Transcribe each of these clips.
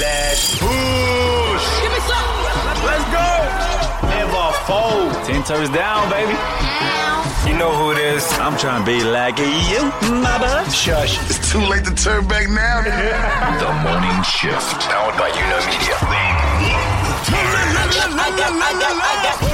Let's push. Give me some. Let's go. Never fold. Ten toes down, baby. You know who it is. I'm trying to be like you, mother. Shush. It's too late to turn back now. The Morning Shift. Powered by Uno Yes,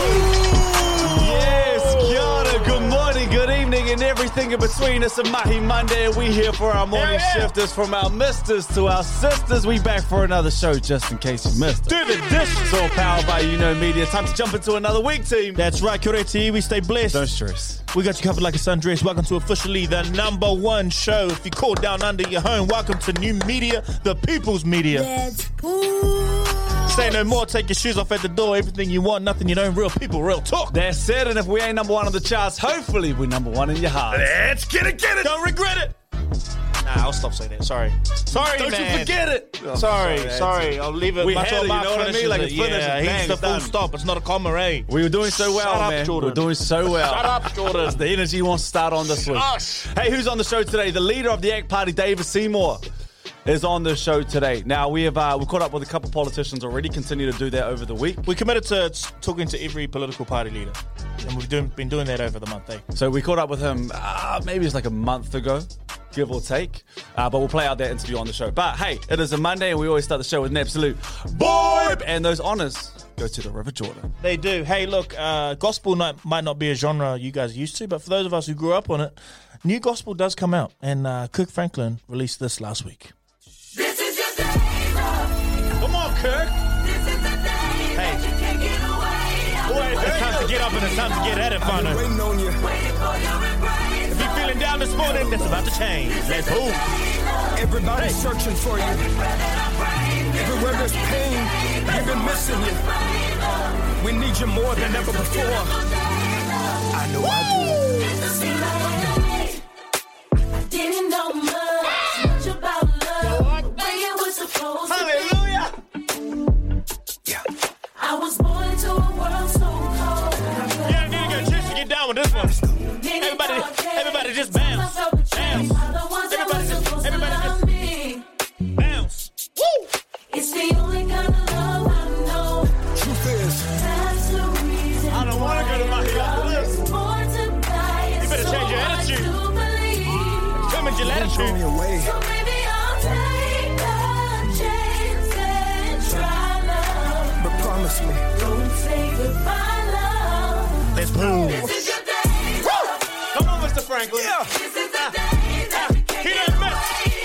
good and everything in between. It's a Mahi Monday, and we here for our morning shifters from our misters to our sisters. We back for another show, just in case you missed it. Do the dish. It's all powered by You Know Media. Time to jump into another week, team. That's right, Kia ora to you. We stay blessed. Don't stress. We got you covered like a sundress. Welcome to officially the number one show. If you call down under your home, welcome to New Media, the People's Media. Let's push. Say no more. Take your shoes off at the door. Everything you want, nothing you don't. Real people, real talk. That's it, and if we ain't number one on the charts, hopefully we're number one in your heart. Let's get it, get it. Don't regret it. Nah, I'll stop saying that. Sorry. Sorry, Don't man. you forget it. Oh, Sorry, that's sorry. I'll leave it. We That's had all it, you Mark know what I mean? Like, it. it's finished, Yeah, it's bang, the it's full done. stop. It's not a comma, eh? We were doing so well, Shut up, man. Jordan. We're doing so well. Shut up, Jordan. That's the energy wants to start on this week. Gosh. Hey, who's on the show today? The leader of the ACT Party, David Seymour, is on the show today. Now we have uh, we caught up with a couple politicians already. Continue to do that over the week. We committed to talking to every political party leader, and we've doing, been doing that over the month, eh? So we caught up with him. Uh, maybe it's like a month ago. Give or take, uh, but we'll play out that interview on the show. But hey, it is a Monday, and we always start the show with an absolute boy, and those honors go to the River Jordan. They do. Hey, look, uh, gospel night might not be a genre you guys are used to, but for those of us who grew up on it, new gospel does come out, and uh, Kirk Franklin released this last week. Away. Boy, it's time to get up and it's time to get at it, Fano. Waiting for your. If you're feeling down this morning, that's about to change. Let's move. Everybody's searching for you. Everywhere there's pain, we've been missing you. We need you more than ever before. I know I do. Didn't know much, much about love, the way it was supposed to be. I was born into a world so cold. Yeah, need to get a chance to get down with this one. Everybody, everybody just bounce. Bounce. Everybody just, everybody just bounce. Woo! It's the only kind of on, Mr. Franklin. This is the day that you can't get away.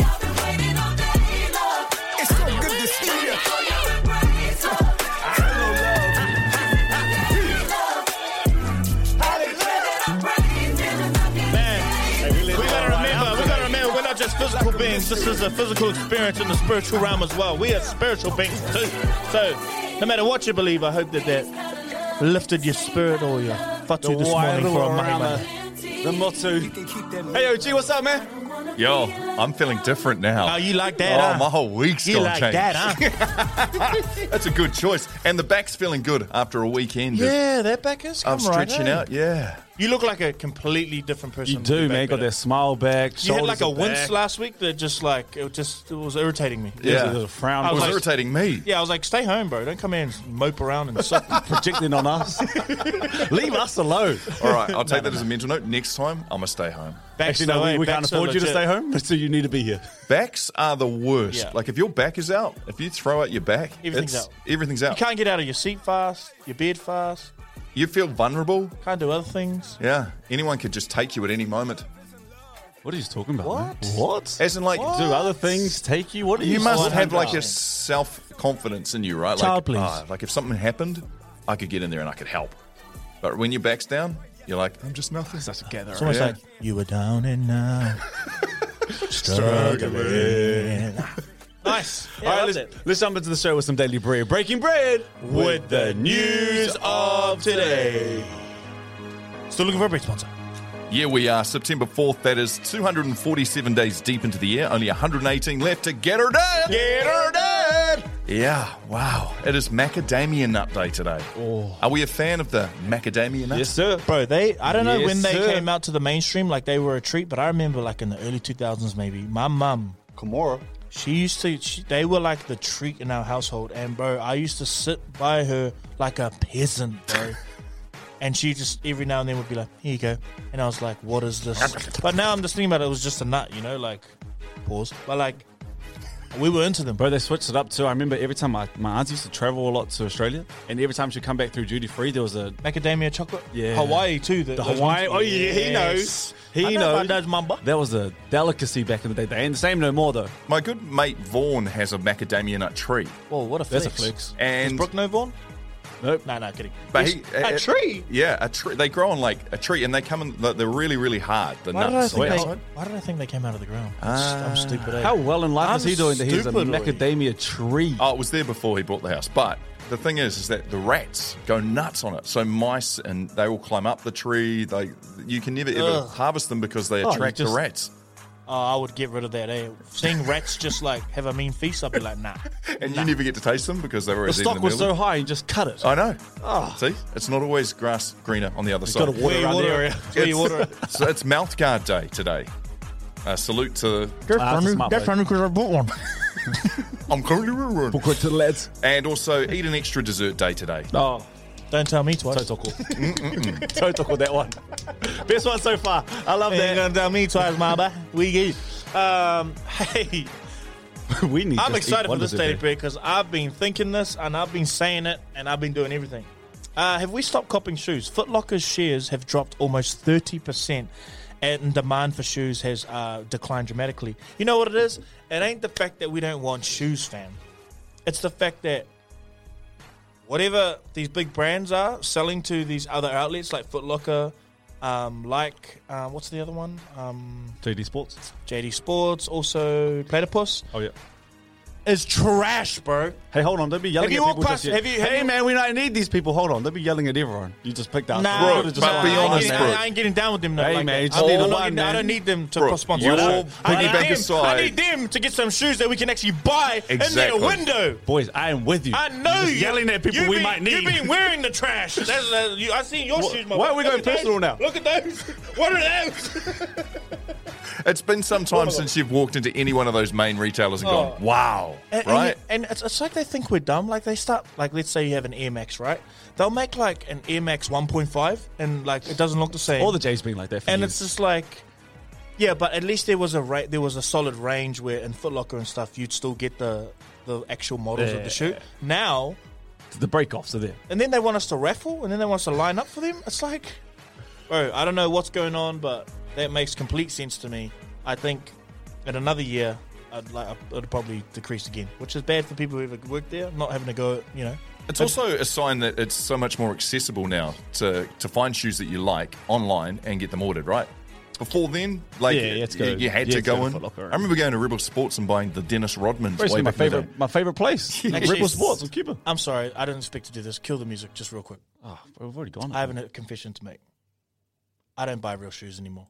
I've been waiting all day, love. it's so good to see you. For your embrace, love. Man, we gotta remember, we gotta remember, we're not just physical beings. This is a physical experience in the spiritual realm as well. We are spiritual beings too. So, no matter what you believe, I hope that that lifted your spirit or your fatu this morning for a Monday. The motto. Hey, OG, what's up, man? Yo, I'm feeling different now. Oh, you like that, Oh, huh? my whole week's You gone like change. that, huh? That's a good choice. And the back's feeling good after a weekend of, yeah, that back is I'm right, stretching eh? out. Yeah. You look like a completely different person. You do, your man. back Got that smile back. You had like a are wince back. last week that just like it just it was irritating me. Yeah, Yeah. there's a frown. I It was like- irritating me. Yeah, I was like, stay home, bro. Don't come here and mope around and suck. projecting on us. Leave us alone. All right, I'll take that as a mental note. Next time, I'm going to stay home. Actually, no, we, we can't afford you to stay home, so you need to be here. Backs are the worst. Yeah. Like if your back is out, if you throw out your back, Everything's out. Everything's out. You can't get out of your seat fast, your bed fast. You feel vulnerable. Can't do other things. Yeah. Anyone could just take you at any moment. What are you talking about? What? Man? What? As in, like, Do other things take you? What are you? you must saying? have like a 100%. self confidence in you, right? Child, like, please. ah, like if something happened, I could get in there and I could help. But when your back's down, you're like, I'm just nothing. Such a gatherer. It's almost Yeah. like you were down and now struggling. Nice. Yeah, All right, let's, it. let's jump into the show with some daily bread. Breaking bread With the news of today. Still looking for a break sponsor. Yeah, we are. September 4th, that is 247 days deep into the year. Only 118 left to get her done. Get her done. Yeah, wow. It is Macadamia Nut Day today. Oh. Are we a fan of the Macadamia Nut? Yes, sir. Bro, they I don't know Yes, when they sir. came out to the mainstream like they were a treat, but I remember like in the early 2000s maybe, my mum Kimura. She used to. She, they were like the treat in our household, and bro, I used to sit by her like a peasant, bro. and she just every now and then would be like, "Here you go," and I was like, "What is this?" but now I'm just thinking about it. It was just a nut, you know, like pause. But like, we were into them, Bro, they switched it up too. I remember every time my, my aunts used to travel a lot to Australia, and every time she'd come back through duty free, there was a Macadamia chocolate, Yeah. Hawaii too. The, The Hawaii- ones- oh, yeah, he knows. He I know knows. about those mamba. that was a delicacy back in the day. They ain't the same no more though. My good mate Vaughan has a macadamia nut tree, Whoa, what a That's flex. a flex. Is and Brooke no Vaughn? Nope. No, no, kidding. but he, eh, a eh, tree. Yeah, a tree. They grow on like a tree, and they come in. They're really, really hard. The Why did, I nuts. think they, why did I think they came out of the ground? I'm st- I'm ah. stupid. eh? How well in life I'm is he doing that he has a macadamia tree? Oh, it was there before he bought the house. But the thing is, is that the rats go nuts on it. So mice and they will climb up the tree. They you can never ever Ugh. harvest them because they oh, you attract just- the rats. Oh, I would get rid of that. Eh? Seeing rats just like have a mean feast, I'd be like, nah. And you never get to taste them because they were the stock was so high, you just cut it. I know. See, it's not always grass greener on the other side. got to water around the area. Where you water it. so it's mouth guard day today. Uh, salute to. Ah, that's a smart play. because I bought one. I'm currently ruined. Quick to the lads. And also eat an extra dessert day today. Oh, Don't tell me twice. so cool that one. Best one so far. I love that. gonna tell me twice, mama. We. Um, hey, we need. I'm excited for this daily day. break because I've been thinking this and I've been saying it and I've been doing everything. Uh, have we stopped copping shoes? Foot Locker's shares have dropped almost 30%, and demand for shoes has uh, declined dramatically. You know what it is? It ain't the fact that we don't want shoes, fam. It's the fact that whatever these big brands are selling to these other outlets like Foot Locker, um, like uh, what's the other one? Um, JD Sports. JD Sports, also Platypus, Oh yeah. Is trash, bro. Hey, hold on! Don't be yelling Have you at people past- just yet. have you- have hey, you- man, we don't need these people. Hold on! Don't be yelling at everyone. You just picked out. Nah, Bro, just- but be I ain't honest, getting- bro. I ain't getting down with them. though, Hey, like man, just I'm need one, getting- I don't need them to Bro, sponsor. you're us. all I need them- aside. I need them to get some shoes that we can actually buy in Exactly. their window. boys, I am with you. I know You're just yelling at people we been- might need. You've been wearing the trash. That's, uh, you, I seen your Wh- shoes. My why are we Look going at those. personal now? Look at those. What are those? It's been some time since you've walked into any one of those main retailers and gone, Oh. wow, And, right? And, and it's, it's like they think we're dumb. Like they start, like let's say you have an Air Max, right? They'll make like an Air Max 1.5, and like it doesn't look the same. All the J's been like that. For and years. it's just like, yeah, but at least there was a ra- there was a solid range where in Foot Locker and stuff you'd still get the the actual models of the shoe. Now, the break offs are there. and then they want us to raffle, and then they want us to line up for them. It's like, bro, I don't know what's going on, but that makes complete sense to me. I think in another year, I'd like it'd probably decrease again, which is bad for people who have worked there, not having to go, you know. It's also a sign that it's so much more accessible now to, to find shoes that you like online and get them ordered, right? Before then, like Yeah, you had to go- you, you had you to go go in. I remember going to Rebel Sports and buying the Dennis Rodmans. Basically, my back in the favorite, my favorite place. Actually, Ripple Sports in Cuba. I'm sorry, I didn't expect to do this. Kill the music, just real quick. Oh, we've already gone. I have a confession to make. I don't buy real shoes anymore.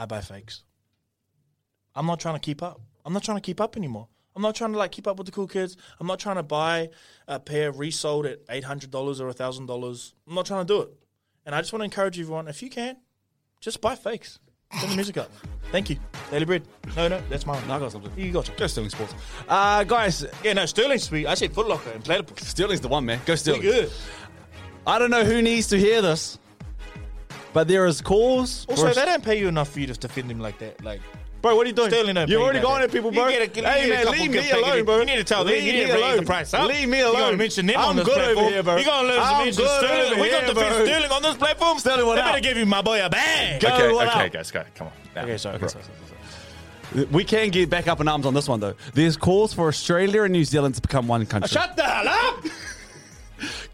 I buy fakes. I'm not trying to keep up. I'm not trying to keep up anymore. I'm not trying to like keep up with the cool kids. I'm not trying to buy a pair resold at eight hundred dollars or thousand dollars. I'm not trying to do it. And I just want to encourage everyone, if you can, just buy fakes. Turn the music up. Thank you. Daily bread. No, no, that's mine. No, I got something. You got it. Go Sterling Sports. Uh, guys, Yeah, no, Sterling's sweet. I said Foot Locker and Platypus. Sterling's the one, man. Go Sterling. good. I don't know who needs to hear this, but there is cause. Also, for- they don't pay you enough for you to defend him like that. Like, bro, what are you doing? Sterling don't You've pay already you gone that. at people, You bro. get a- you hey, man, leave me alone, bro. You need to tell them. Leave You need me to raise the alone. price up. Leave me You alone. gotta mention them I'm on this good platform. over here, bro. You gonna learn to I'm mention Sterling. over We gonna here, defend bro. Sterling on this platform. Sterling, what they up? better give you my boy a bag. Go, Okay, okay, guys, go. Come on. Now. Okay, sorry. Bro. Okay, sorry, sorry, We can get back up in arms on this one, though. There's calls for Australia and New Zealand to become one country. Shut the hell up!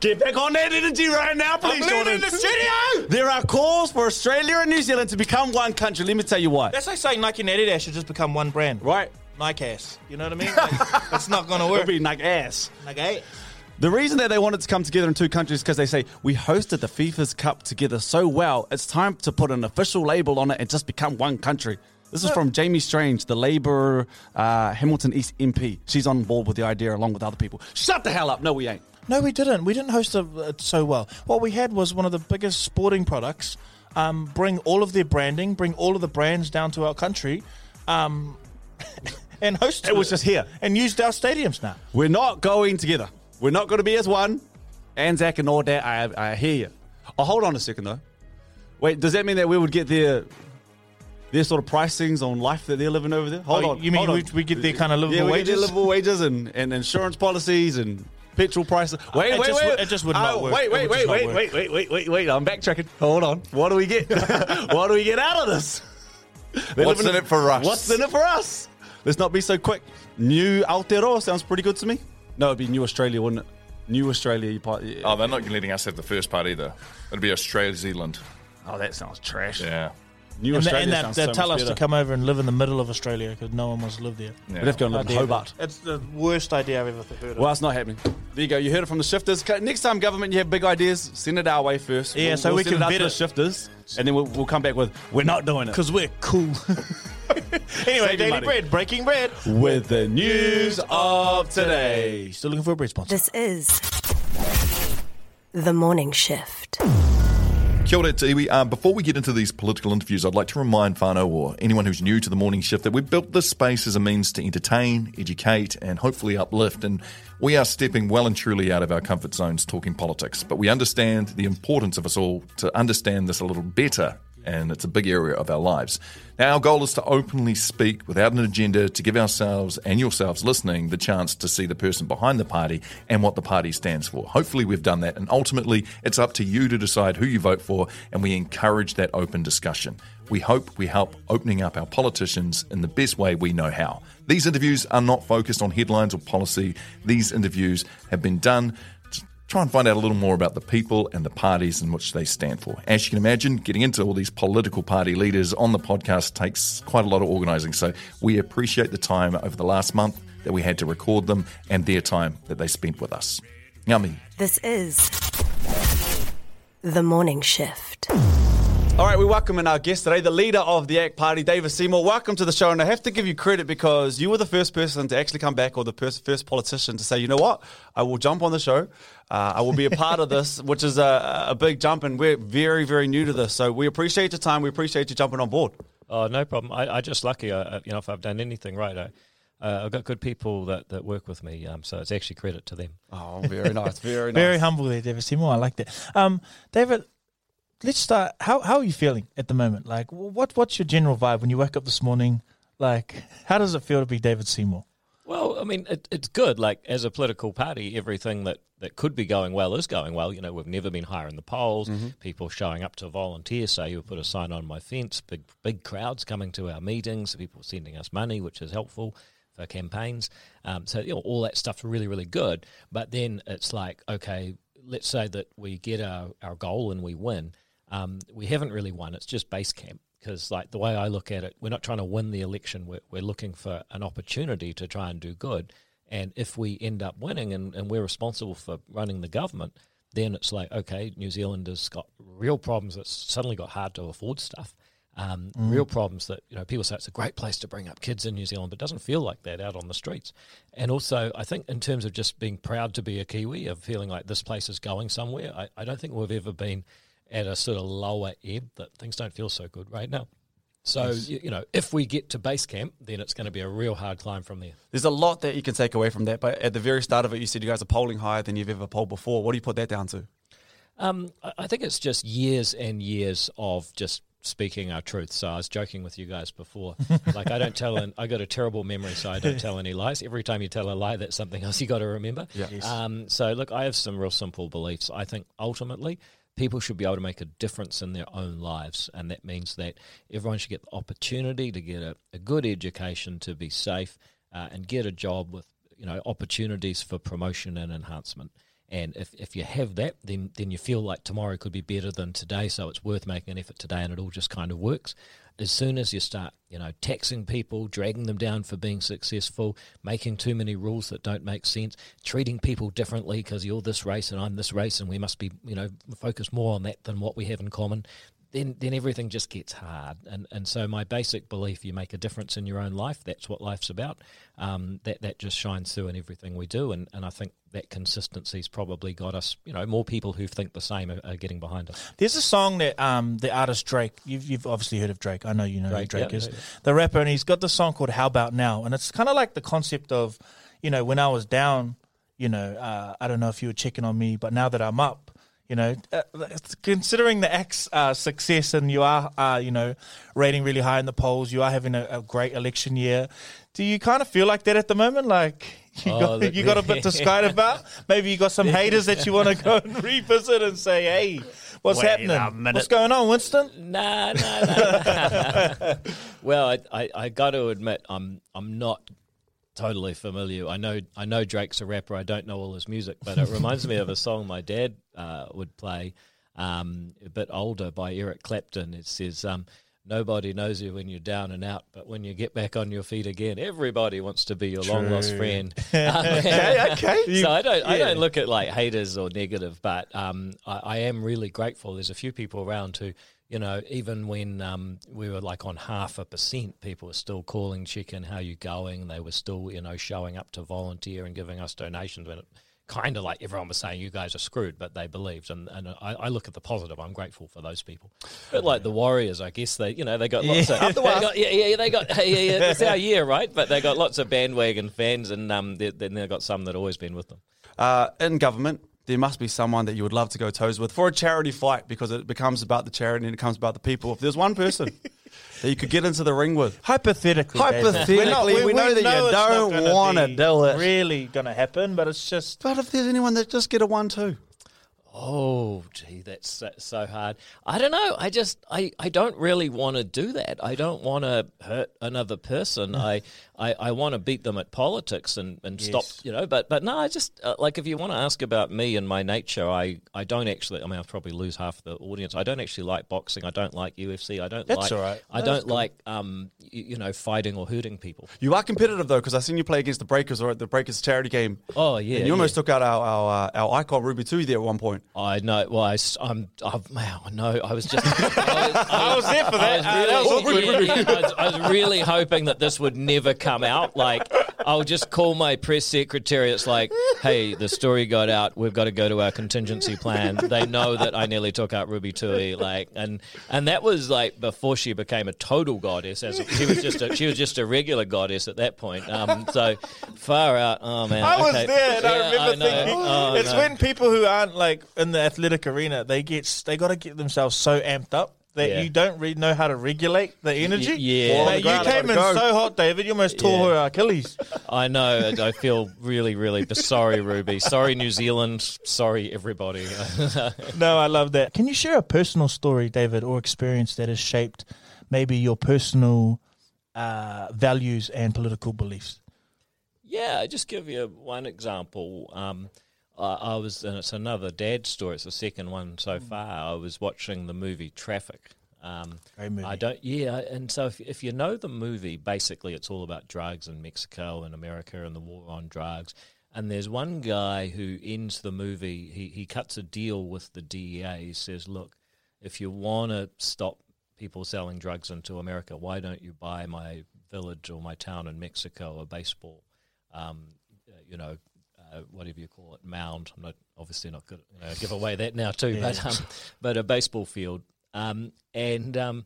Get back on that energy right now, please, I'm Jordan. the studio. There are calls for Australia and New Zealand to become one country. Let me tell you why. That's like saying Nike and Adidas should just become one brand. Right? Nike ass. You know what I mean? Like, it's not gonna work. It'll be like ass. Like, hey, The reason that they wanted to come together in two countries is because they say we hosted the FIFA's Cup together so well. It's time to put an official label on it and just become one country. This is from Jamie Strange, the Labour uh, Hamilton East MP. She's on board with the idea along with other people. Shut the hell up! No, we ain't. No, we didn't. We didn't host it uh, so well. What we had was one of the biggest sporting products. Um, bring all of their branding, bring all of the brands down to our country, um, and host It was just here. and used our stadiums now. We're not going together. We're not going to be as one. Anzac and all that. I, I hear you. Oh, hold on a second though. Wait, does that mean that we would get their their sort of pricings on life that they're living over there? Hold Oh, on. you mean we- we get their kind of livable yeah, we Get wages? their livable wages and, and insurance policies and petrol prices. Wait, It wait, just wait. would- it just would not Oh, work. Wait, wait, wait, wait, wait, wait, wait, wait, wait. I'm backtracking. Hold on. What do we get? what do we get out of this? They're What's in it for us? What's in it for us? Let's not be so quick. New Aotearoa sounds pretty good to me. No, it'd be New Australia, wouldn't it? New Australia. Part, yeah. Oh, they're not letting us have the first part either. It'd be Australia, Zealand. oh, that sounds trash. Yeah. New And, they, Australia and that, they so tell much us to come over and live in the middle of Australia because no one wants to live there. yeah. We'd have to go and live in Hobart. It's the worst idea I've ever heard of. Well, it's not happening. There you go. You heard it from the shifters. Next time, government, you have big ideas, send it our way first. Yeah, We'll- so we'll we send can it out vet to the shifters, and then we'll, we'll come back with we're not doing it Because we're cool. anyway, your Daily money. Bread, breaking bread. with the news of today. Still looking for a bread sponsor. This is The Morning Shift. Kia ora te iwi. Uh, before we get into these political interviews, I'd like to remind whānau or anyone who's new to the morning shift that we've built this space as a means to entertain, educate, and hopefully uplift. And we are stepping well and truly out of our comfort zones talking politics. But we understand the importance of us all to understand this a little better and it's a big area of our lives. Now, our goal is to openly speak without an agenda to give ourselves and yourselves listening the chance to see the person behind the party and what the party stands for. Hopefully, we've done that, and ultimately, it's up to you to decide who you vote for, and we encourage that open discussion. We hope we help opening up our politicians in the best way we know how. These interviews are not focused on headlines or policy, these interviews have been done try and find out a little more about the people and the parties in which they stand for. As you can imagine, getting into all these political party leaders on the podcast takes quite a lot of organising. So we appreciate the time over the last month that we had to record them and their time that they spent with us. Yummy. This is The Morning Shift. All right, we welcome in our guest today, the leader of the ACT Party, David Seymour. Welcome to the show, and I have to give you credit because you were the first person to actually come back, or the pers- first politician to say, you know what, I will jump on the show. Uh, I will be a part of this, which is a, a big jump, and we're very, very new to this. So we appreciate your time. We appreciate you jumping on board. Oh, no problem. I, I just lucky. Uh, you know, if I've done anything right, I, uh, I've got good people that, that work with me. Um, so it's actually credit to them. Oh, very nice, very nice. Very humble there, David Seymour. I like that. Um, David, let's start. How how are you feeling at the moment? Like, what what's your general vibe when you wake up this morning? Like, how does it feel to be David Seymour? Well, I mean, it, it's good. Like as a political party, everything that, that could be going well is going well. You know, we've never been higher in the polls. People showing up to volunteer, say you put a sign on my fence. Big big crowds coming to our meetings. People sending us money, which is helpful for campaigns. Um, so you know, all that stuff's really really good. But then it's like, okay, let's say that we get our, our goal and we win. Um, we haven't really won. It's just base camp because like the way I look at it, we're not trying to win the election. We're, we're looking for an opportunity to try and do good. And if we end up winning and, and we're responsible for running the government, then it's like, okay, New Zealand has got real problems. It's suddenly got hard to afford stuff. Um, Real problems that you know people say it's a great place to bring up kids in New Zealand, but it doesn't feel like that out on the streets. And also, I think in terms of just being proud to be a Kiwi, of feeling like this place is going somewhere, I, I don't think we've ever been at a sort of lower ebb that things don't feel so good right now. So you, you know, if we get to base camp, then it's going to be a real hard climb from there. There's a lot that you can take away from that, but at the very start of it, you said you guys are polling higher than you've ever polled before. What do you put that down to? Um, I think it's just years and years of just speaking our truth. So I was joking with you guys before. like I don't tell, an, I got a terrible memory, so I don't tell any lies. Every time you tell a lie, that's something else you got to remember. Yeah. Um, so look, I have some real simple beliefs. I think ultimately people should be able to make a difference in their own lives, and that means that everyone should get the opportunity to get a, a good education, to be safe, uh, and get a job with you know opportunities for promotion and enhancement. And if, if you have that, then then you feel like tomorrow could be better than today, so it's worth making an effort today, and it all just kind of works. As soon as you start, you know, taxing people, dragging them down for being successful, making too many rules that don't make sense, treating people differently because you're this race and I'm this race, and we must be, you know, focus more on that than what we have in common. then then everything just gets hard. And and so my basic belief: you make a difference in your own life. That's what life's about. Um, that that just shines through in everything we do. And and I think that consistency's probably got us. You know, more people who think the same are, are getting behind us. There's a song that um, the artist Drake, you've, you've obviously heard of Drake. I know you know Drake, who Drake yeah, is. yeah, yeah. The rapper, and he's got the song called How About Now. And it's kind of like the concept of, you know, when I was down, you know, uh, I don't know if you were checking on me, but now that I'm up, you know, uh, considering the ex uh, success and you are, uh, you know, rating really high in the polls, you are having a, a great election year. Do you kind of feel like that at the moment? Like you, Oh, got, look, you got a bit to skite about? Maybe you got some haters that you want to go and revisit and say, hey, what's Wait happening? What's going on, Winston? Nah, nah, nah. well, I, I, I got to admit, I'm I'm not totally familiar. I know I know Drake's a rapper. I don't know all his music, but it reminds me of a song my dad uh, would play, um, a bit older by Eric Clapton. It says. Um, Nobody knows you when you're down and out, but when you get back on your feet again, everybody wants to be your long lost friend. okay, okay. so I don't, I don't look at like haters or negative, but um, I, I am really grateful. There's a few people around who, you know, even when um, we were like on half a percent, people were still calling, checking how you going. They were still, you know, showing up to volunteer and giving us donations when it kind of like everyone was saying you guys are screwed, but they believed. And, and I, I look at the positive. I'm grateful for those people. But like the Warriors, I guess they, you know, they got lots of, they got, yeah, yeah, they got, yeah, yeah, yeah, it's our year, right? But they got lots of bandwagon fans, and um, then they've got some that always been with them. uh, in government, there must be someone that you would love to go toes with for a charity fight because it becomes about the charity and it becomes about the people. If there's one person that you could get into the ring with, Hypothetically, David. Hypothetically, We're not- we know that you don't wanna be do it. Really going to happen, but it's just but if there's anyone that just get a one-two, Oh, gee, that's so, so hard. I don't know. I just, I, I don't really want to do that. I don't want to hurt another person. Hmm. I, I, I want to beat them at politics and, and stop, you know. But, but no, I just uh, like if you want to ask about me and my nature, I, I don't actually. I mean, I'll probably lose half the audience. I don't actually like boxing. I don't like UFC. I don't That's like. all right. I that's don't like, um, you, you know, fighting or hurting people. you are competitive though because I seen you play against the Breakers or at the Breakers charity game. Oh yeah, and you almost yeah. took out our our, uh, our icon Ruby Tui there at one point. I know. Well, I, am I've, wow, no, I was just. I was, I was there for I that. was Uh, that was yeah, yeah, I, was, I was really hoping that this would never come out. Like, I'll just call my press secretary. It's like, hey, the story got out. We've got to go to our contingency plan. They know that I nearly took out Ruby Tui. Like, and and that was like before she became a total goddess. As a, she was just a, she was just a regular goddess at that point. Um, so far out. Oh man, I was there, and I remember know. thinking, Oh, it's no. when people who aren't like in the athletic arena, they get they got to get themselves so amped up that Yeah. you don't really know how to regulate the energy. yeah. Mate, Fall on the you came in go. so hot, David. You almost tore Yeah. her Achilles. I know. I feel really, really sorry, Ruby. Sorry, New Zealand. Sorry, everybody. No, I love that. Can you share a personal story, David, or experience that has shaped maybe your personal uh, values and political beliefs? yeah, I just give you one example. Um, I, I was, and it's another dad story. It's the second one so far. I was watching the movie Traffic. Um, movie. I don't. Yeah, and so if, if you know the movie, basically it's all about drugs in Mexico and America and the war on drugs. And there's one guy who ends the movie. He he cuts a deal with the DEA. He says, "Look, if you want to stop people selling drugs into America, why don't you buy my village or my town in Mexico a baseball, um, you know, uh, whatever you call it, mound. I'm not obviously not good. You know, give away that now too, but um, but a baseball field. Um, and um,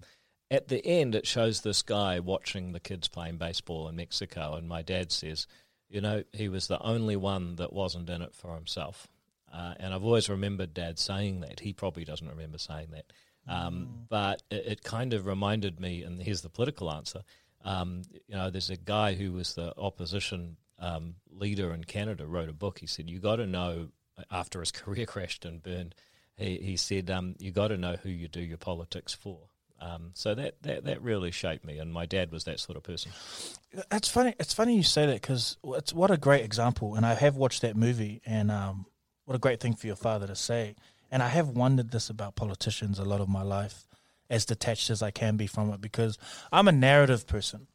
at the end, it shows this guy watching the kids playing baseball in Mexico, and my dad says, you know, he was the only one that wasn't in it for himself. Uh, and I've always remembered Dad saying that. He probably doesn't remember saying that. Um, But it, it kind of reminded me, and here's the political answer. Um, you know, there's a guy who was the opposition um, leader in Canada wrote a book. He said, "You got to know." After his career crashed and burned, he, he said, um, "You got to know who you do your politics for." Um, so that, that that really shaped me, and my dad was that sort of person. It's funny. It's funny you say that because it's what a great example. And I have watched that movie, and um, what a great thing for your father to say. And I have wondered this about politicians a lot of my life, as detached as I can be from it, because I'm a narrative person.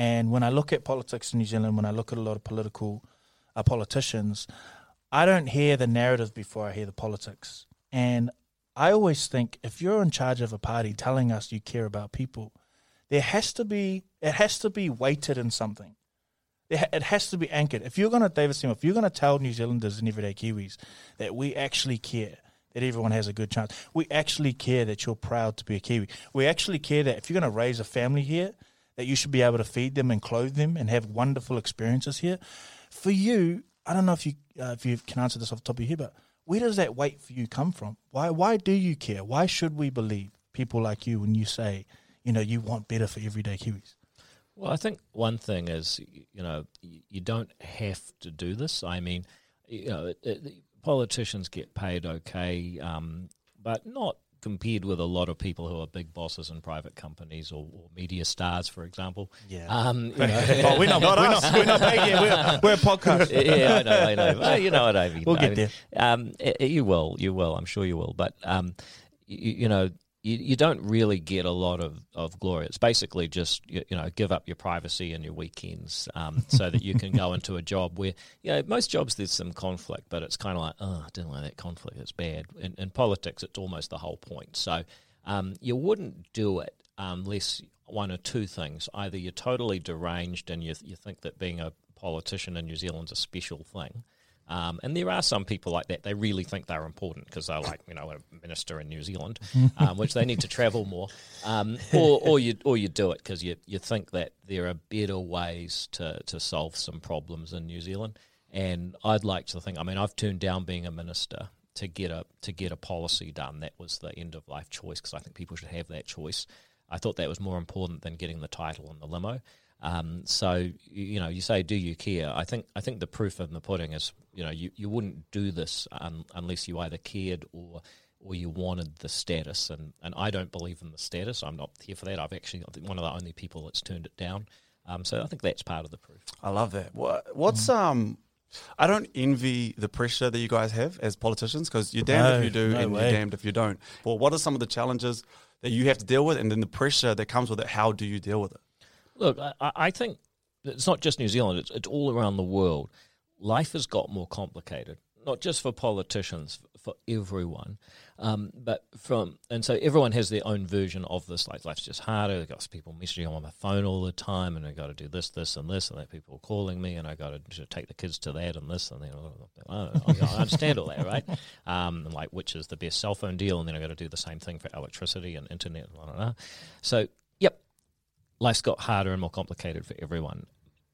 And when I look at politics in New Zealand, when I look at a lot of political uh, politicians, I don't hear the narrative before I hear the politics. And I always think if you're in charge of a party telling us you care about people, there has to be it has to be weighted in something. It has to be anchored. If you're going to David Seymour, if you're going to tell New Zealanders and everyday Kiwis that we actually care that everyone has a good chance, we actually care that you're proud to be a Kiwi. We actually care that if you're going to raise a family here, that you should be able to feed them and clothe them and have wonderful experiences here. For you, I don't know if you uh, if you can answer this off the top of your head, but where does that weight for you come from? Why why do you care? Why should we believe people like you when you say, you know, you want better for everyday Kiwis? Well, I think one thing is, you know, you don't have to do this. I mean, you know, it, it, politicians get paid okay, um, but not compared with a lot of people who are big bosses in private companies or, or media stars, for example. Yeah. Um, you know, oh, we're not, we're not, we're not paid yet. We're, we're a podcast. yeah, I know, I know. Well, you know what I mean. We'll get mean, Um, you will, you will. I'm sure you will. But um, you, you know, you, you don't really get a lot of, of glory. It's basically just you, you know give up your privacy and your weekends um, so that you can go into a job where you know most jobs there's some conflict, but it's kind of like oh I didn't like that conflict. It's bad. In, in politics, it's almost the whole point. So um, you wouldn't do it unless one or two things: either you're totally deranged and you you think that being a politician in New Zealand's a special thing. Um, and there are some people like that. They really think they're important because they're like, you know, a minister in New Zealand, um, which they need to travel more. Um, or, or you or you do it because you, you think that there are better ways to, to solve some problems in New Zealand. And I'd like to think. I mean, I've turned down being a minister to get a to get a policy done. That was the end of life choice because I think people should have that choice. I thought that was more important than getting the title and the limo. Um, so you- you know, you say, do you care? I think I think the proof in the pudding is, you know, you, you wouldn't do this un, unless you either cared or or you wanted the status. And, and I don't believe in the status. I'm not here for that. I've actually I'm one of the only people that's turned it down. Um, so I think that's part of the proof. I love that. What, what's um? I don't envy the pressure that you guys have as politicians because you're damned No, if you do no and way. you're damned if you don't. But what are some of the challenges that you have to deal with, and then the pressure that comes with it? How do you deal with it? Look, I, I I think it's not just New Zealand; it's, it's all around the world. Life has got more complicated, not just for politicians, for everyone. Um, but from and so everyone has their own version of this. Like life's just harder. They've got people messaging on my phone all the time, and I got to do this, this, and this, and then people calling me, and I got to take the kids to that and this, and then oh, I understand all that, right? Um, and like which is the best cell phone deal, and then I got to do the same thing for electricity and internet, and blah, blah, blah. So, yep, life's got harder and more complicated for everyone.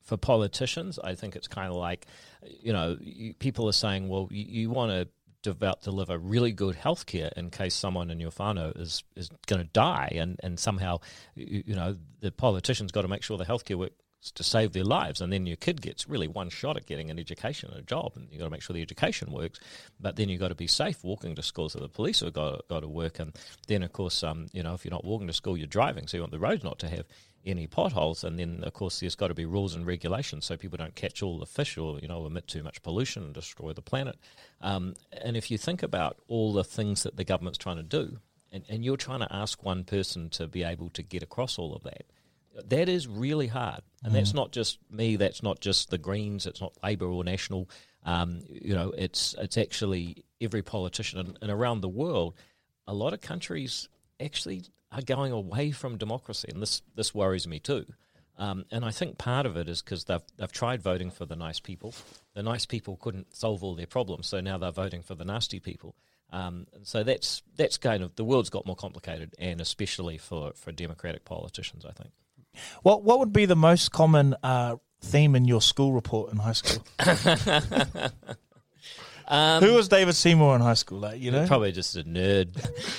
For politicians, I think it's kind of like, you know, you, people are saying, well, you, you want to develop, deliver really good healthcare in case someone in your whānau is, is going to die, and, and somehow, you, you know, the politician's got to make sure the healthcare works to save their lives, and then your kid gets really one shot at getting an education and a job, and you've got to make sure the education works. But then you've got to be safe walking to school, so the police have got, got to work. And then, of course, um, you know, if you're not walking to school, you're driving, so you want the roads not to have any potholes. And then, of course, there's got to be rules and regulations so people don't catch all the fish or, you know, emit too much pollution and destroy the planet. Um, and if you think about all the things that the government's trying to do, and, and you're trying to ask one person to be able to get across all of that, that is really hard. And that's not just me, that's not just the Greens, it's not Labour or National. Um, you know, it's it's actually every politician and, and around the world. A lot of countries actually are going away from democracy, and this this worries me too. Um, and I think part of it is because they've they've tried voting for the nice people. The nice people couldn't solve all their problems, so now they're voting for the nasty people. Um, and so that's that's kind of the world's got more complicated, and especially for for democratic politicians, I think. What what would be the most common uh, theme in your school report in high school? Who was David Seymour in high school? Like you know, Probably just a nerd.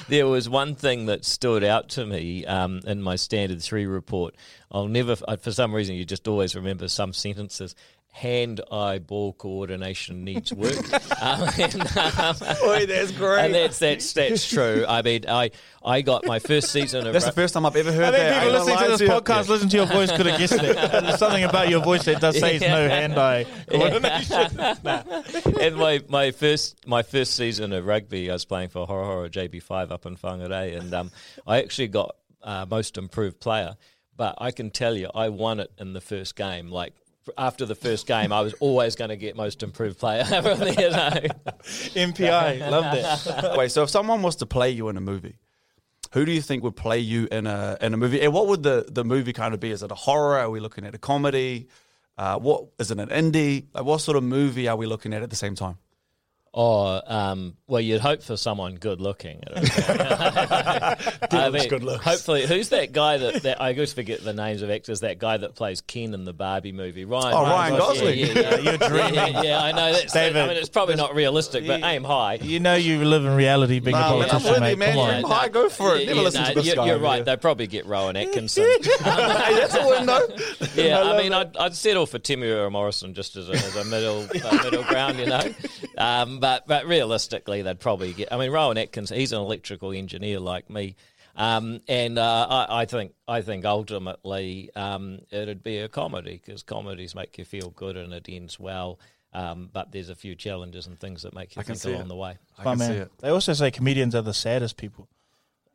there was one thing that stood out to me um, in my standard three report. I'll never, for some reason, you just always remember some sentences. Hand eye ball coordination needs work. um, and, um, Boy, that's great. and that's that's that's true. I mean, I I got my first season of That's the first time I've ever heard I think that. people ain't listening gonna this you. podcast, listen to your voice, could have guessed it. There's something about your voice that does say it's no hand-eye coordination. and my, my first my first season of rugby, I was playing for Hora Hora JB5 up in Whangarei, and um, I actually got uh, most improved player. But I can tell you, I won it in the first game, like after the first game, I was always going to get most improved player. you know? MPI, love that. Wait, so if someone was to play you in a movie, who do you think would play you in a in a movie? And what would the, the movie kind of be? Is it a horror? Are we looking at a comedy? Uh, what is it an indie? Like what sort of movie are we looking at at the same time? Or, um, well, you'd hope for someone good looking. I mean, good looks. hopefully, who's that guy that, that I always forget the names of actors? That guy that plays Ken in the Barbie movie, Ryan. Oh, Ryan Gosling. Yeah, yeah, yeah. You're dreaming. Yeah, yeah, I know. That's, David, I mean, it's probably not realistic, but aim high. You know you live in reality being Nah, a politician, mate. man. Come on. You're high, go for it. Never listen no, to this you're, guy You're right. They'd probably get Rowan Atkinson. that's a window. Yeah, I, mean, I'd, I'd settle for Temuera Morrison just as a, as a middle uh, middle ground, you know. Um, but but realistically, they'd probably get. I mean, Rowan Atkins, he's an electrical engineer like me, um, and uh, I, I think I think ultimately um, it'd be a comedy because comedies make you feel good and it ends well. Um, but there's a few challenges and things that make you I can think see along it. the way. I My can see it. They also say comedians are the saddest people.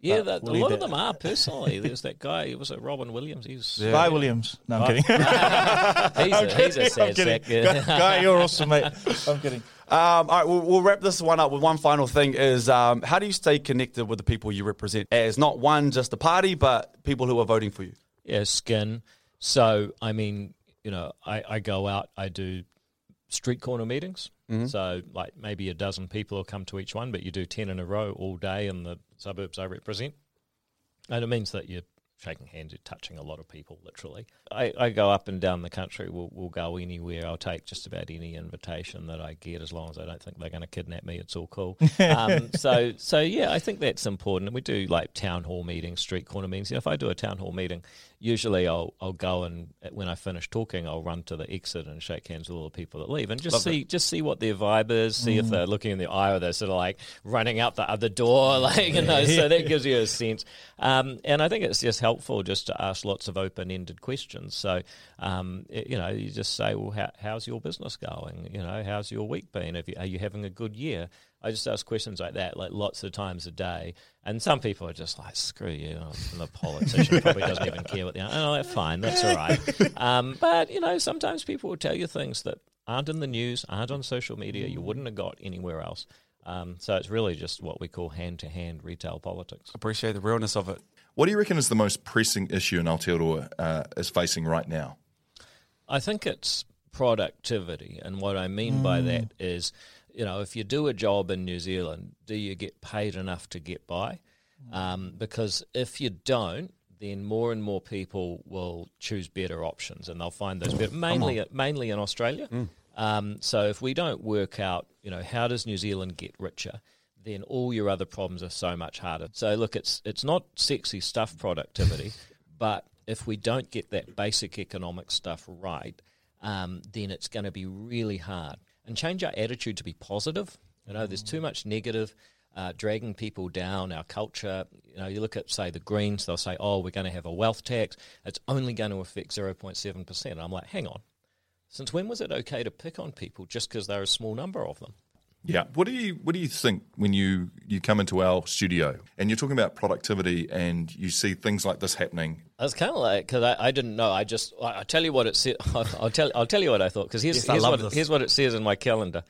Yeah, But that, a lot of them are personally. There's that guy. It was it Robin Williams. He's Yeah. Guy Williams. No, I'm kidding. he's, a, he's a I'm sad kidding. sack. yeah. Guy, Guy, you're awesome, mate. I'm kidding. Um, all right, we'll, we'll wrap this one up with one final thing: is um, how do you stay connected with the people you represent? As not one just a party, but people who are voting for you. yeah, skin. So, I mean, you know, I, I go out, I do street corner meetings. So, like maybe a dozen people will come to each one, but you do 10 in a row all day in the suburbs I represent. And it means that you're shaking hands, you're touching a lot of people, literally. I, I go up and down the country, we'll, we'll go anywhere. I'll take just about any invitation that I get as long as I don't think they're going to kidnap me. It's all cool. um, so, so, yeah, I think that's important. And we do like town hall meetings, street corner meetings. You know, if I do a town hall meeting, usually I'll, I'll go and uh, when I finish talking, I'll run to the exit and shake hands with all the people that leave and just see just see what their vibe is, see if they're looking in the eye or they're sort of like running out the other door, like you know. So that gives you a sense. Um, and I think it's just helpful just to ask lots of open ended questions. So um, it- you know, you just say, well, how, how's your business going? You know, how's your week been? Have you, are you having a good year? I just ask questions like that, like lots of times a day. And some people are just like, screw you. I'm a politician probably doesn't even care what the Oh, that's fine. That's all right. Um, but, you know, sometimes people will tell you things that aren't in the news, aren't on social media, you wouldn't have got anywhere else. Um, so it's really just what we call hand to hand retail politics. Appreciate the realness of it. What do you reckon is the most pressing issue in Aotearoa uh, is facing right now? I think it's productivity. And what I mean by that is, you know, if you do a job in New Zealand, do you get paid enough to get by? Um, because if you don't, then more and more people will choose better options and they'll find those better, mainly, mainly in Australia. Um, so if we don't work out, you know, how does New Zealand get richer? then all your other problems are so much harder. So look, it's it's not sexy stuff productivity, but if we don't get that basic economic stuff right, um, then it's going to be really hard. And change our attitude to be positive. You know, there's too much negative. Uh, dragging people down, our culture. You know, you look at say the Greens, they'll say, "Oh, we're going to have a wealth tax. It's only going to affect 0.7 percent." I'm like, "Hang on, since when was it okay to pick on people just because they're a small number of them?" Yeah. What do you What do you think when you you come into our studio and you're talking about productivity and you see things like this happening? I was kind of like because I, I didn't know. I just I, I'll tell you what it said. I'll, I'll tell I'll tell you what I thought because here's Yes, here's what this. here's what it says in my calendar.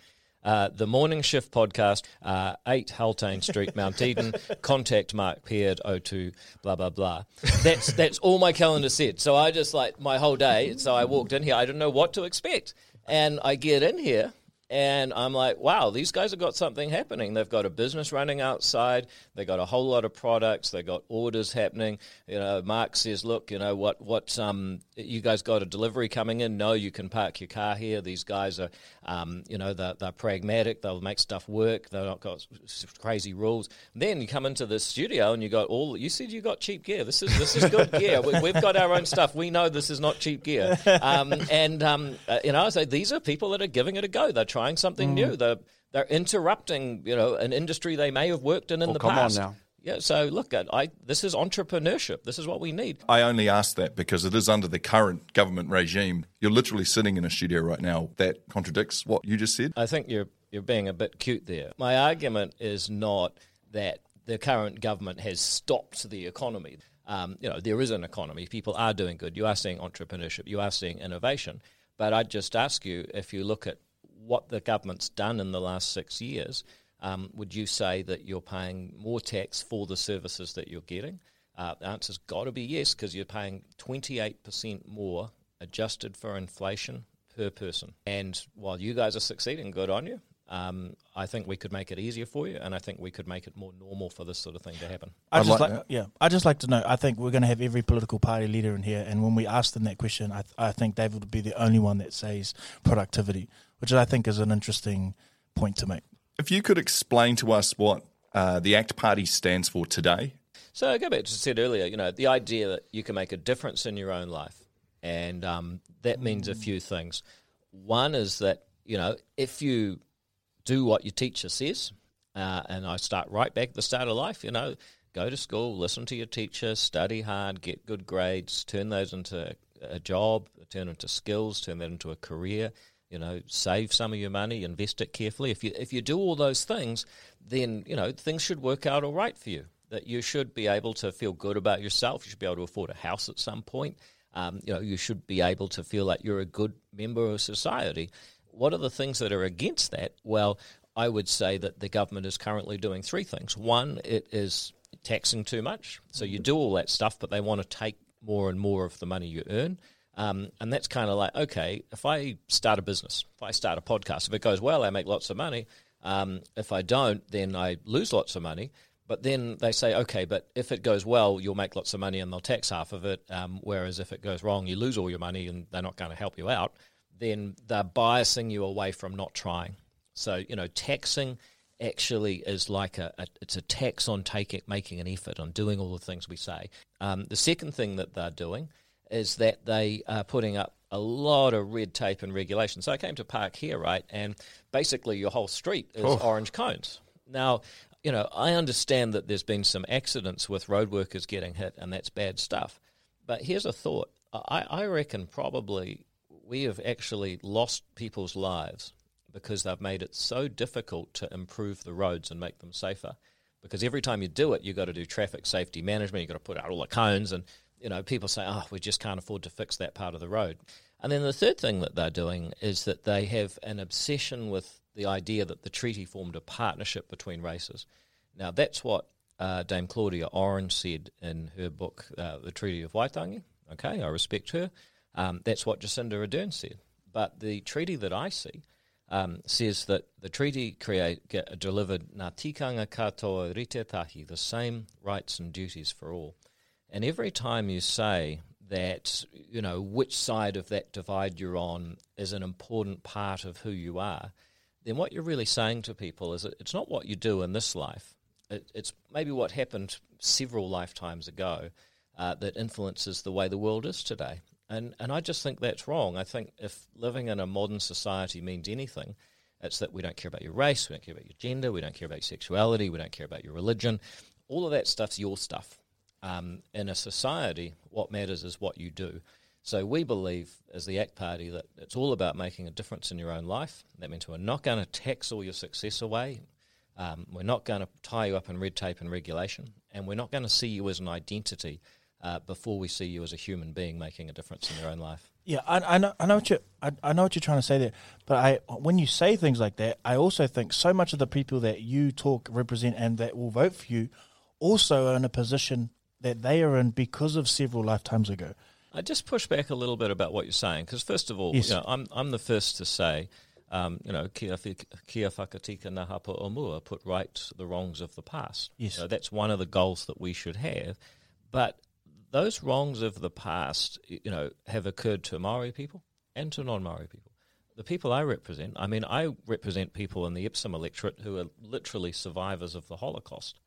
Uh, the Morning Shift podcast, uh, 8 Haultain Street, Mount Eden. Contact Mark Peard, 02, blah, blah, blah. That's, that's all my calendar said. So I just like my whole day. So I walked in here. I didn't know what to expect. And I get in here and I'm like, wow, these guys have got something happening. They've got a business running outside. They got a whole lot of products. They got orders happening. You know, Mark says, look, you know what? What um, you guys got a delivery coming in? No, you can park your car here. These guys are, um, you know, they're, they're pragmatic. They'll make stuff work. They've not got crazy rules. then you come into the studio and you got all. You said you got cheap gear. This is this is good gear. We, we've got our own stuff. We know this is not cheap gear. Um, and um, uh, you know, I say these are people that are giving it a go. They're trying something new. They're they're interrupting, you know, an industry they may have worked in in Oh, the come on past. now. Yeah, so look at I. This is entrepreneurship. This is what we need. I only ask that because it is under the current government regime. You're literally sitting in a studio right now that contradicts what you just said. I think you're you're being a bit cute there. My argument is not that the current government has stopped the economy. Um, you know, there is an economy. People are doing good. You are seeing entrepreneurship. You are seeing innovation. But I'd just ask you if you look at what the government's done in the last six years, um, would you say that you're paying more tax for the services that you're getting? Uh, the answer's got to be yes, because you're paying 28% more adjusted for inflation per person. And while you guys are succeeding, good on you. Um, I think we could make it easier for you, and I think we could make it more normal for this sort of thing to happen. I I'd just like- like, yeah, I just like to know. I think we're going to have every political party leader in here, and when we ask them that question, I, th- I think David would be the only one that says productivity, which I think is an interesting point to make. If you could explain to us what uh, the ACT Party stands for today, So I go back to what I said earlier, you know, the idea that you can make a difference in your own life. And um, that means a few things. One is that, you know, if you do what your teacher says, uh, and I start right back at the start of life, you know, go to school, listen to your teacher, study hard, get good grades, turn those into a job, turn into skills, turn that into a career, you know, save some of your money, invest it carefully. If you if you do all those things, then, you know, things should work out all right for you. That you should be able to feel good about yourself. You should be able to afford a house at some point. Um, you know, you should be able to feel like you're a good member of society. What are the things that are against that? Well, I would say that the government is currently doing three things. One, it is taxing too much. So you do all that stuff, but they want to take more and more of the money you earn. Um, and that's kind of like, okay, if I start a business, if I start a podcast, if it goes well, I make lots of money. Um, if I don't, then I lose lots of money. But then they say, okay, but if it goes well, you'll make lots of money and they'll tax half of it. Um, whereas if it goes wrong, you lose all your money and they're not going to help you out. Then they're biasing you away from not trying. So you know, taxing actually is like a, a it's a tax on taking making an effort on doing all the things we say. Um, the second thing that they're doing is that they are putting up a lot of red tape and regulation. So I came to park here, right, and basically your whole street is Oh. orange cones. Now, you know, I understand that there's been some accidents with road workers getting hit, and that's bad stuff. But here's a thought: I, I reckon probably we have actually lost people's lives because they've made it so difficult to improve the roads and make them safer. Because every time you do it, you've got to do traffic safety management. You've got to put out all the cones, and you know people say, "Oh, we just can't afford to fix that part of the road." And then the third thing that they're doing is that they have an obsession with the idea that the treaty formed a partnership between races. Now, that's what uh, Dame Claudia Orange said in her book, uh, The Treaty of Waitangi. Okay, I respect her. Um, that's what Jacinda Ardern said. But the treaty that I see um, says that the treaty create, get, delivered ngā tikanga katoa rite tahi, the same rights and duties for all. And every time you say that, you know, which side of that divide you're on is an important part of who you are, then what you're really saying to people is it's not what you do in this life. It, it's maybe what happened several lifetimes ago uh, that influences the way the world is today. And, and I just think that's wrong. I think if living in a modern society means anything, it's that we don't care about your race, we don't care about your gender, we don't care about your sexuality, we don't care about your religion. All of that stuff's your stuff. Um, in a society, what matters is what you do. So we believe, as the ACT Party, that it's all about making a difference in your own life. That means we're not going to tax all your success away. Um, we're not going to tie you up in red tape and regulation, and we're not going to see you as an identity uh, before we see you as a human being making a difference in your own life. Yeah, I, I know. I know what you. I, I know what you're trying to say there. But I, when you say things like that, I also think so much of the people that you talk represent and that will vote for you, also are in a position that they are in because of several lifetimes ago. I just push back a little bit about what you're saying because first of all, Yes. you know, I'm I'm the first to say, um, you know, kia, kia whakatika naha po omua, put right the wrongs of the past. Yes. So that's one of the goals that we should have, but those wrongs of the past, you know, have occurred to Maori people and to non-Maori people. The people I represent, I mean, I represent people in the Epsom electorate who are literally survivors of the Holocaust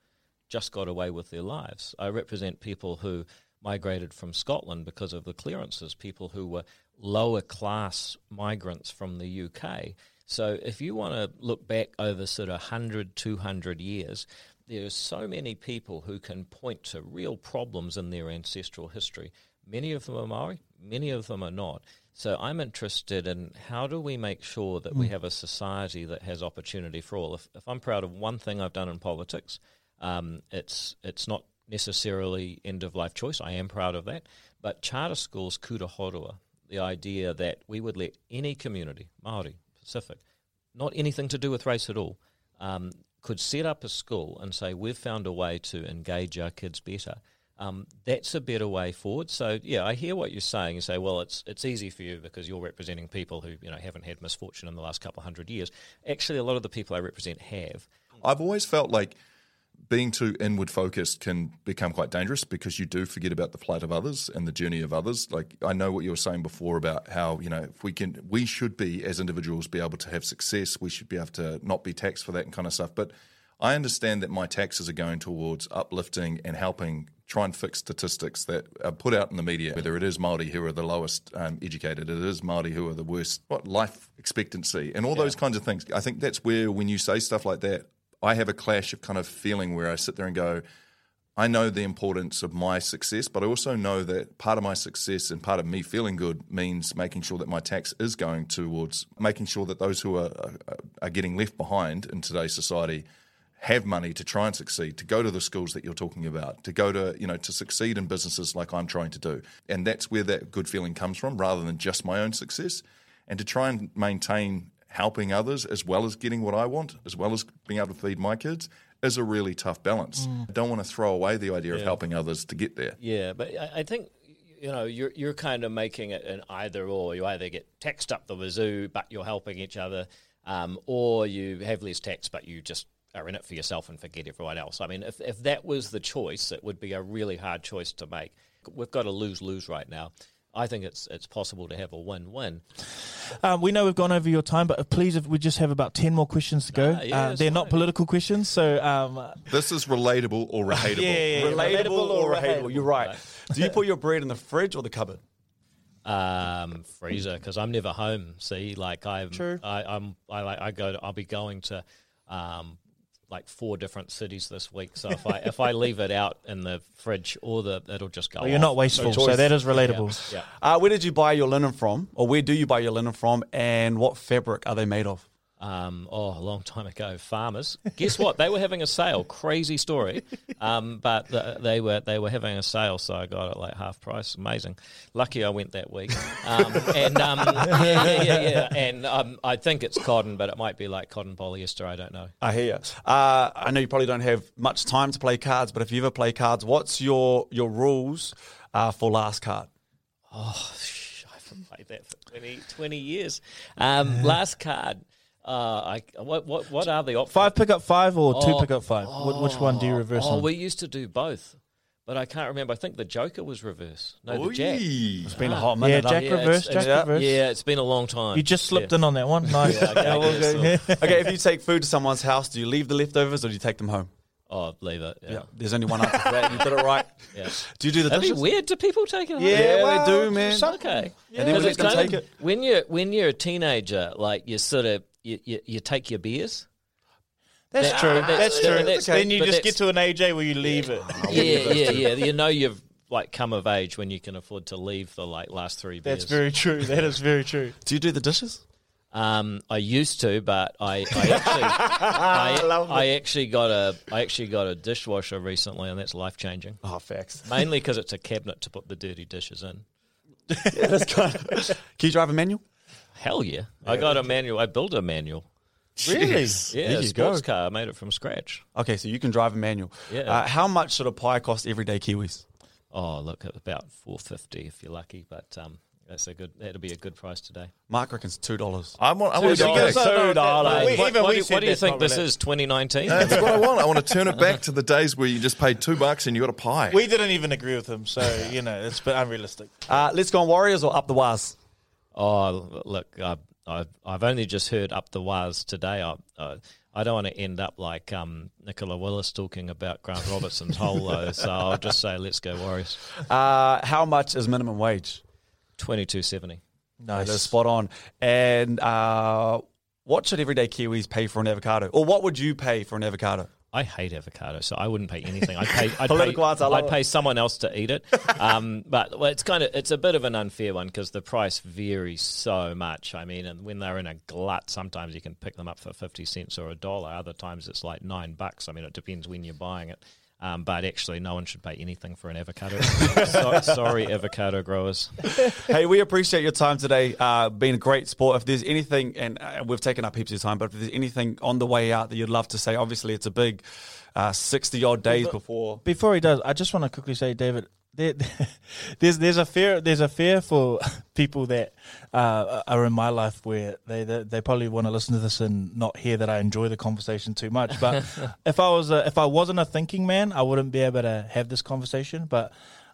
just got away with their lives. I represent people who migrated from Scotland because of the clearances, people who were lower class migrants from the UK. So if you want to look back over sort of 100, 200 years, there are so many people who can point to real problems in their ancestral history. Many of them are Maori, many of them are not. So I'm interested in how do we make sure that we Mm. have a society that has opportunity for all. If, if I'm proud of one thing I've done in politics, um, it's it's not necessarily end of life choice. I am proud of that, but charter schools kura hourua. the idea that we would let any community, Maori, Pacific, not anything to do with race at all, um, could set up a school and say we've found a way to engage our kids better. Um, that's a better way forward. So yeah, I hear what you're saying. You say, well, it's it's easy for you because you're representing people who you know haven't had misfortune in the last couple of hundred years. Actually, a lot of the people I represent have. I've always felt like being too inward focused can become quite dangerous because you do forget about the plight of others and the journey of others. Like I know what you were saying before about how you know if we can, we should be as individuals be able to have success. We should be able to not be taxed for that and kind of stuff. But I understand that my taxes are going towards uplifting and helping try and fix statistics that are put out in the media. Whether it is Maori who are the lowest um, educated, it is Maori who are the worst. What life expectancy and all those kinds of things. I think that's where when you say stuff like that, I have a clash of kind of feeling where I sit there and go, I know the importance of my success, but I also know that part of my success and part of me feeling good means making sure that my tax is going towards making sure that those who are, are, getting left behind in today's society have money to try and succeed, to go to the schools that you're talking about, to go to, you know, to succeed in businesses like I'm trying to do. And that's where that good feeling comes from rather than just my own success. And to try and maintain helping others as well as getting what I want, as well as being able to feed my kids, is a really tough balance. I don't want to throw away the idea of helping others to get there. Yeah, but I, I think you know you're you're kind of making it an either or. You either get taxed up the wazoo, but you're helping each other, um, or you have less tax, but you just are in it for yourself and forget everyone else. I mean, if if that was the choice, it would be a really hard choice to make. We've got a lose lose right now. I think it's it's possible to have a win win. Um, we know we've gone over your time, but please, if we just have about 10 more questions to go. Ah, yeah, uh, they're not political questions, so um, This is relatable or hateable. yeah, yeah, yeah. Relatable, or or hateable? You're right. Do you put your bread in the fridge or the cupboard? um, freezer because I'm never home. See, like I'm, True. I, I'm, I like, I go, to, I'll be going to, um, like four different cities this week. So if I if I leave it out in the fridge or the, it'll just go. Well, you're off. not wasteful, so that is relatable. Yeah. Uh, where did you buy your linen from, or where do you buy your linen from, and what fabric are they made of? Um, oh, a long time ago, farmers. Guess what? They were having a sale. Crazy story, um, but the, they were they were having a sale, so I got it like half price. Amazing. Lucky I went that week. Um, and um, yeah, yeah, yeah. And um, I think it's cotton, but it might be like cotton polyester. I don't know. I hear you. Uh, I know you probably don't have much time to play cards, but if you ever play cards, what's your your rules uh, for last card? Oh, I haven't played that for 20, 20 years. Um, last card. Uh, I, what, what, what are the options? Five pick up five or two Oh, pick up five? Wh- Which one do you reverse Oh, on? we used to do both, but I can't remember. I think the Joker was reverse. No, the Jack. It's been a Ah. hot yeah, minute. huh? Jack Yeah, reverse, Jack it's- reverse. Yeah, it's been a long time. You just slipped Yeah. in on that one. Nice. Yeah, okay, Yeah, we'll yeah, go- okay, if you take food to someone's house, do you leave the leftovers or do you take them home? Oh, leave it. Yeah. There's only one answer for that. You did it right. Yeah. Do you do the That'd be dishes? weird. Do people take it? home? Yeah, well, they do, man. Okay. And then we 'Cause let it's them kind take of- it. When you're when you're a teenager, like you're sort of you, you, you take your beers. That's That- true. that's- That's true. that's- then you but just get to an AJ where you leave it. Yeah, yeah, yeah. You know you've like come of age when you can afford to leave the like last three beers. That's very true. That is very true. Do you do the dishes? Um, I used to, but I, I actually, I, I actually got a, I actually got a dishwasher recently, and that's life changing. Oh, facts. Mainly because it's a cabinet to put the dirty dishes in. yeah, that's kind of. Can you drive a manual? Hell yeah! I got a manual. I built a manual. Really? Yeah, There a you sports go. car. I made it from scratch. Okay, so you can drive a manual. Yeah. Uh, how much should a pie cost everyday Kiwis? Oh, look, at about four fifty if you're lucky, but um, that's a good. That'll be a good price today. Mark reckons two dollars. I want, I want to $2. go. So- Two dollars. we- What, even what we do, said what do you that's think not this is? 2019. That's what I want. I want to turn it back to the days where you just paid two bucks and you got a pie. We didn't even agree with him, so you know it's a bit unrealistic. Uh, let's go on Warriors or up the Waz? Oh, look, I, I, I've only just heard up the wires today. I, uh, I don't want to end up like um, Nicola Willis talking about Grant Robertson's hole, though. So I'll just say, let's go Warriors. Uh, how much is minimum wage? Twenty two seventy. That is spot on. And uh, what should everyday Kiwis pay for an avocado? Or what would you pay for an avocado? I hate avocado, so I wouldn't pay anything. I'd pay, I'd pay, answer, I love I'd pay someone else to eat it. Um, but well, it's kind of it's a bit of an unfair one because the price varies so much. I mean, and when they're in a glut, sometimes you can pick them up for fifty cents or a dollar. Other times it's like nine bucks. I mean, it depends when you're buying it. Um, but actually, no one should pay anything for an avocado. so, sorry, avocado growers. hey, we appreciate your time today. Uh, been a great sport. If there's anything, and uh, we've taken up heaps of time, but if there's anything on the way out that you'd love to say, obviously it's a big uh, 60 odd days before. Before he does, I just want to quickly say, David, there, there's there's a fear there's a fear for people that uh, are in my life where they they, they probably want to listen to this and not hear that I enjoy the conversation too much. But if I was a, if I wasn't a thinking man, I wouldn't be able to have this conversation. But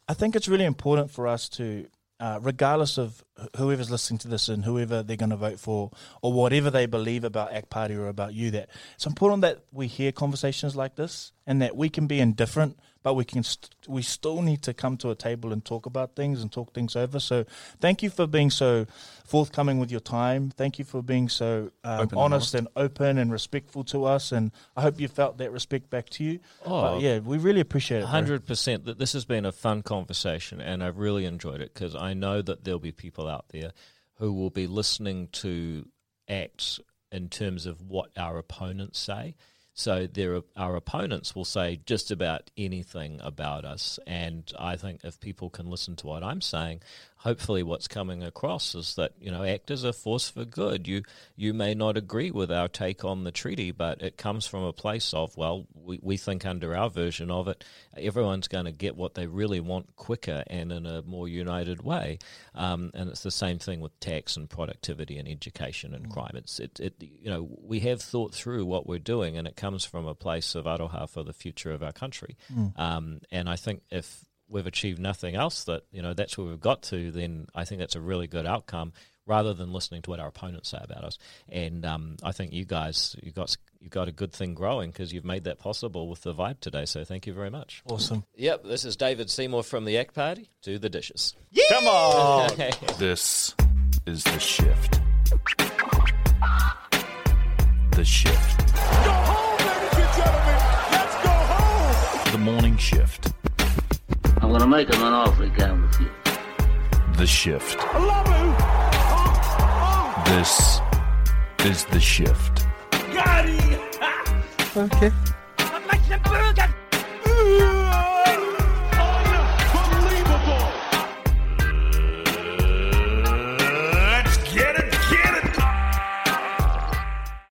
I think it's really important for us to. Uh, regardless of whoever's listening to this and whoever they're going to vote for or whatever they believe about ACT Party or about you, that it's important that we hear conversations like this and that we can be indifferent, but we can st- we still need to come to a table and talk about things and talk things over. So thank you for being so forthcoming with your time. Thank you for being so um, Open and honest and open and respectful to us. And I hope you felt that respect back to you. Oh, But yeah, we really appreciate it. Hundred percent. That this has been a fun conversation, and I've really enjoyed it because I know that there'll be people out there who will be listening to acts in terms of what our opponents say. So there, are, our opponents will say just about anything about us, and I think if people can listen to what I'm saying, hopefully what's coming across is that you know act as a force for good. You you may not agree with our take on the treaty, but it comes from a place of well, we, we think under our version of it, everyone's going to get what they really want quicker and in a more united way. Um, and it's the same thing with tax and productivity and education and crime. It's it, it you know we have thought through what we're doing, and it comes from a place of aroha for the future of our country. Um, and I think if we've achieved nothing else that you know that's where we've got to, then I think that's a really good outcome. Rather than listening to what our opponents say about us, and um, I think you guys you got you got a good thing growing because you've made that possible with the vibe today. So thank you very much. Awesome. Yep, this is David Seymour from the Act Party. Do the dishes. Come on. This is the shift. The shift. Go home, ladies and gentlemen. Let's go home. The morning shift. I'm gonna make him an offer again with you. The shift. I love you. This is the shift. Got him. Okay.